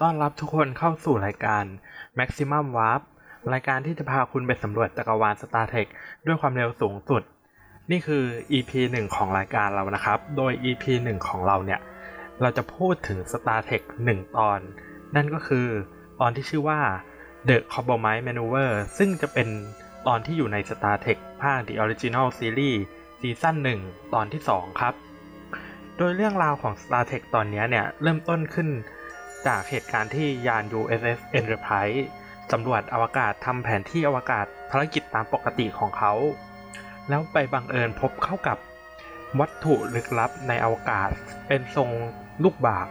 ต้อนรับทุกคนเข้าสู่รายการ Maximum Warp รายการที่จะพาคุณไปสำรวจจักรวาล Star Trek ด้วยความเร็วสูงสุด นี่คือ EP 1 ของรายการเรานะครับ โดย EP 1 ของเราเนี่ย เราจะพูดถึง Star Trek 1 ตอน นั่นก็คือตอนที่ชื่อว่า The Compromise Maneuver ซึ่งจะเป็นตอนที่อยู่ใน Star Trek ภาค The Original Series ซีซั่น1 ตอนที่ 2 ครับ โดยเรื่องราวของ Star Trek ตอนนี้เนี่ย เริ่มต้นขึ้น จากเหตุการณ์ที่ยาน USS Enterprise สำรวจอวกาศทำแผนที่อวกาศภารกิจตามปกติของเขา แล้วไปบังเอิญพบเข้ากับวัตถุลึกลับในอวกาศเป็นทรงลูกบาก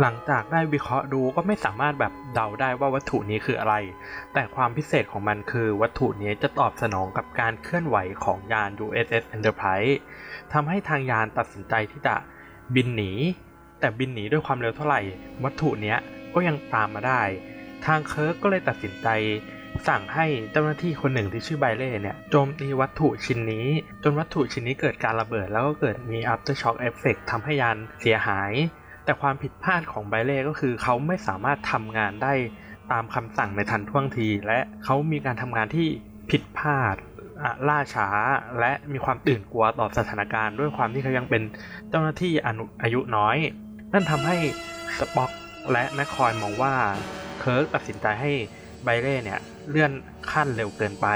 หลังจากได้วิเคราะห์ดูก็ไม่สามารถแบบเดาได้ว่าวัตถุนี้คืออะไร แต่ความพิเศษของมันคือวัตถุนี้จะตอบสนองกับการเคลื่อนไหวของยาน USS Enterprise ทำให้ทางยานตัดสินใจที่จะบินหนี แต่บินหนีด้วยความเร็วเท่าไหร่ วัตถุเนี้ยก็ยังตามมาได้ ทางเคิร์กก็เลยตัดสินใจ สั่งให้เจ้าหน้าที่คนหนึ่งที่ชื่อไบเล่เนี่ยโจมตีวัตถุชิ้นนี้ จนวัตถุชิ้นนี้เกิดการระเบิด แล้วก็เกิดมี after shock effect ทำให้ยานเสียหาย แต่ความผิดพลาดของไบเล่ก็คือเขาไม่สามารถทำงานได้ตามคำสั่งในทันท่วงที และเขามีการทำงานที่ผิดพลาดล่าช้าและมีความตื่นกลัวต่อสถานการณ์ ด้วยความที่เขายังเป็นเจ้าหน้าที่อายุน้อย นั่นทำให้สป็อกและแมคคอยมองว่าเคิร์กตัดสินใจให้ไบเล่เนี่ยเลื่อนขั้นเร็วเกินไป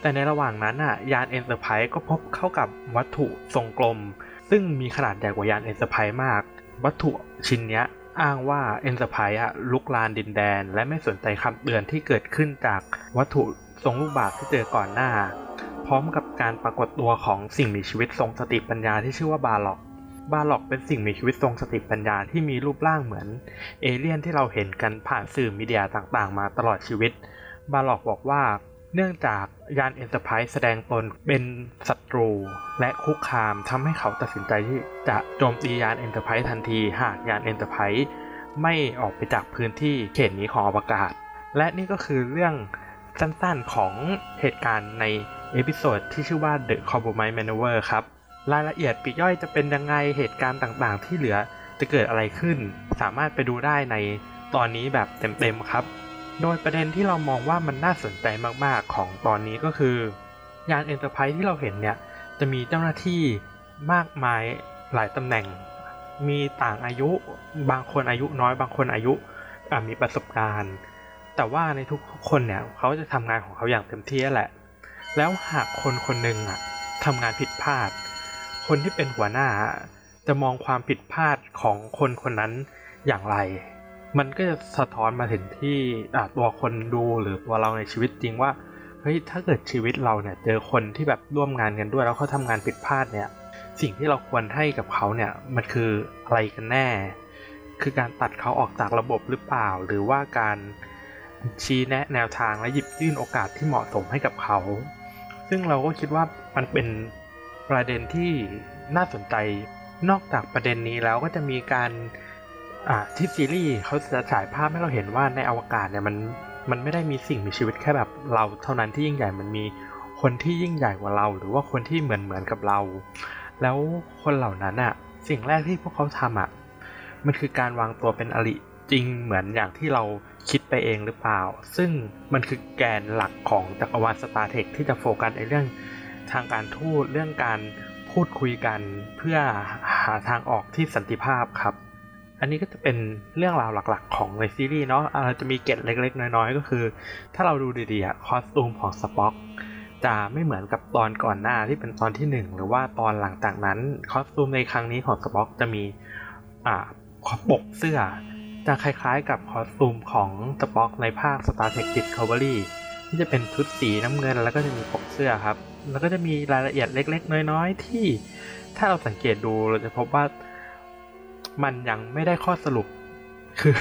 แต่ในระหว่างนั้นอะยานเอ็นเตอร์ไพรส์ก็พบเข้ากับวัตถุทรงกลม ซึ่งมีขนาดใหญ่กว่ายานเอ็นเตอร์ไพรส์มาก วัตถุชิ้นเนี้ยอ้างว่าเอ็นเตอร์ไพรส์อะรุกรานดินแดน และไม่สนใจคำเตือนที่เกิดขึ้นจากวัตถุทรงลูกบาศก์ที่เจอก่อนหน้า พร้อมกับการปรากฏตัวของสิ่งมีชีวิตทรงสติปัญญาที่ชื่อว่าบาล็อก บาล็อกเป็นสิ่งมีชีวิตทรงสติปัญญาที่มีรูปร่างเหมือน เอเลี่ยนที่เราเห็นกันผ่านสื่อ media ต่างๆ มาตลอดชีวิต บาล็อกบอกว่าเนื่องจากยานเอ็นเตอร์ไพรส์แสดงตนเป็นศัตรู และคุกคามทำให้เขาตัดสินใจที่จะโจมตียานเอ็นเตอร์ไพรส์ทันที หากยานเอ็นเตอร์ไพรส์ไม่ออกไปจากพื้นที่เขตนี้ของอวกาศ และนี่ก็คือเรื่องสั้นๆของเหตุการณ์ใน episode ที่ชื่อว่า The Corbomite Maneuver ครับ รายละเอียดปลีกย่อยจะเป็นยังไงเหตุการณ์ต่างๆ ที่เหลือจะเกิดอะไรขึ้น สามารถไปดูได้ในตอนนี้แบบเต็มๆครับ โดยประเด็นที่เรามองว่ามันน่าสนใจมากๆของตอนนี้ก็คือยาน Enterprise ที่เราเห็นเนี่ยจะมีเจ้าหน้าที่มากมายหลายตำแหน่ง มีต่างอายุ บางคนอายุน้อย บางคนอายุมีประสบการณ์ แต่ว่าในทุกๆคนเนี่ยเขาจะทำงานของเขาอย่างเต็มที่แหละ แล้วหากคนคนหนึ่งอะทำงานผิดพลาด คนที่เป็นหัวหน้า จะมองความผิดพลาดของคนคนนั้นอย่างไร มันก็จะสะท้อนมาถึงที่ตัวคนดูหรือตัวเราในชีวิตจริงว่าเฮ้ยถ้าเกิดชีวิตเราเนี่ยเจอคนที่แบบร่วมงานกันด้วย แล้วเขาทำงานผิดพลาดเนี่ย สิ่งที่เราควรให้กับเขาเนี่ยมันคืออะไรกันแน่ คือการตัดเขาออกจากระบบหรือเปล่า หรือว่าการชี้แนะแนวทางและหยิบยื่นโอกาสที่เหมาะสมให้กับเขา ซึ่งเราก็คิดว่ามันเป็น ประเด็นที่น่าสนใจ นอกจากประเด็นนี้แล้วก็จะมีการที่ซีรีส์เขาจะฉายภาพให้เราเห็นว่าในอวกาศเนี่ยมันมันไม่ได้มีสิ่งมีชีวิตแค่แบบเราเท่านั้นที่ยิ่งใหญ่มันมีคนที่ยิ่งใหญ่กว่าเรา หรือว่าคนที่เหมือนเหมือนกับเรา แล้วคนเหล่านั้นอะสิ่งแรกที่พวกเขาทำอะมันคือการวางตัวเป็นอริจริงเหมือนอย่างที่เราคิดไปเองหรือเปล่า ซึ่งมันคือแกนหลักของจักรวาลสตาร์เทคที่จะโฟกัสในเรื่อง ทางการทูตเรื่องการพูดคุยกันเพื่อหาทางออกที่สันติภาพครับ อันนี้ก็จะเป็นเรื่องราวหลักๆ ของในซีรีส์เนาะอาจจะมีเกร็ดเล็ก ๆ น้อย ๆ ก็คือ ถ้าเราดูดีๆคอสตูมของสป็อกจะไม่เหมือนกับตอนก่อนหน้าที่เป็นตอนที่ 1 หรือว่าตอนหลังจากนั้นคอสตูมในครั้งนี้ของสป็อกจะมีอ่าปกเสื้อ จะคล้ายๆ กับคอสตูมของสป็อกในภาค Star Trek Discovery ที่จะเป็นชุดสีน้ำเงินแล้วก็จะมีปกเสื้อครับ แล้วก็จะมีรายละเอียดเล็ก ๆ น้อย ๆ ที่ถ้าเราสังเกตดูเราจะพบว่ามันยังไม่ได้ข้อสรุป คือ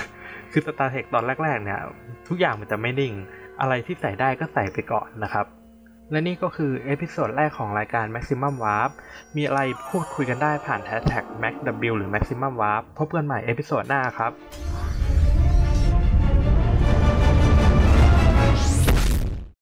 คือ Star Trek ตอนแรก ๆ เนี่ย ทุกอย่างมันจะไม่นิ่ง อะไรที่ใส่ได้ก็ใส่ไปก่อนนะครับ และนี่ก็คือ episode แรกของรายการ Maximum Warp มีอะไรพูดคุยกันได้ผ่านแฮชแท็ก MaxW หรือ Maximum Warp พบกันใหม่ episode หน้าครับ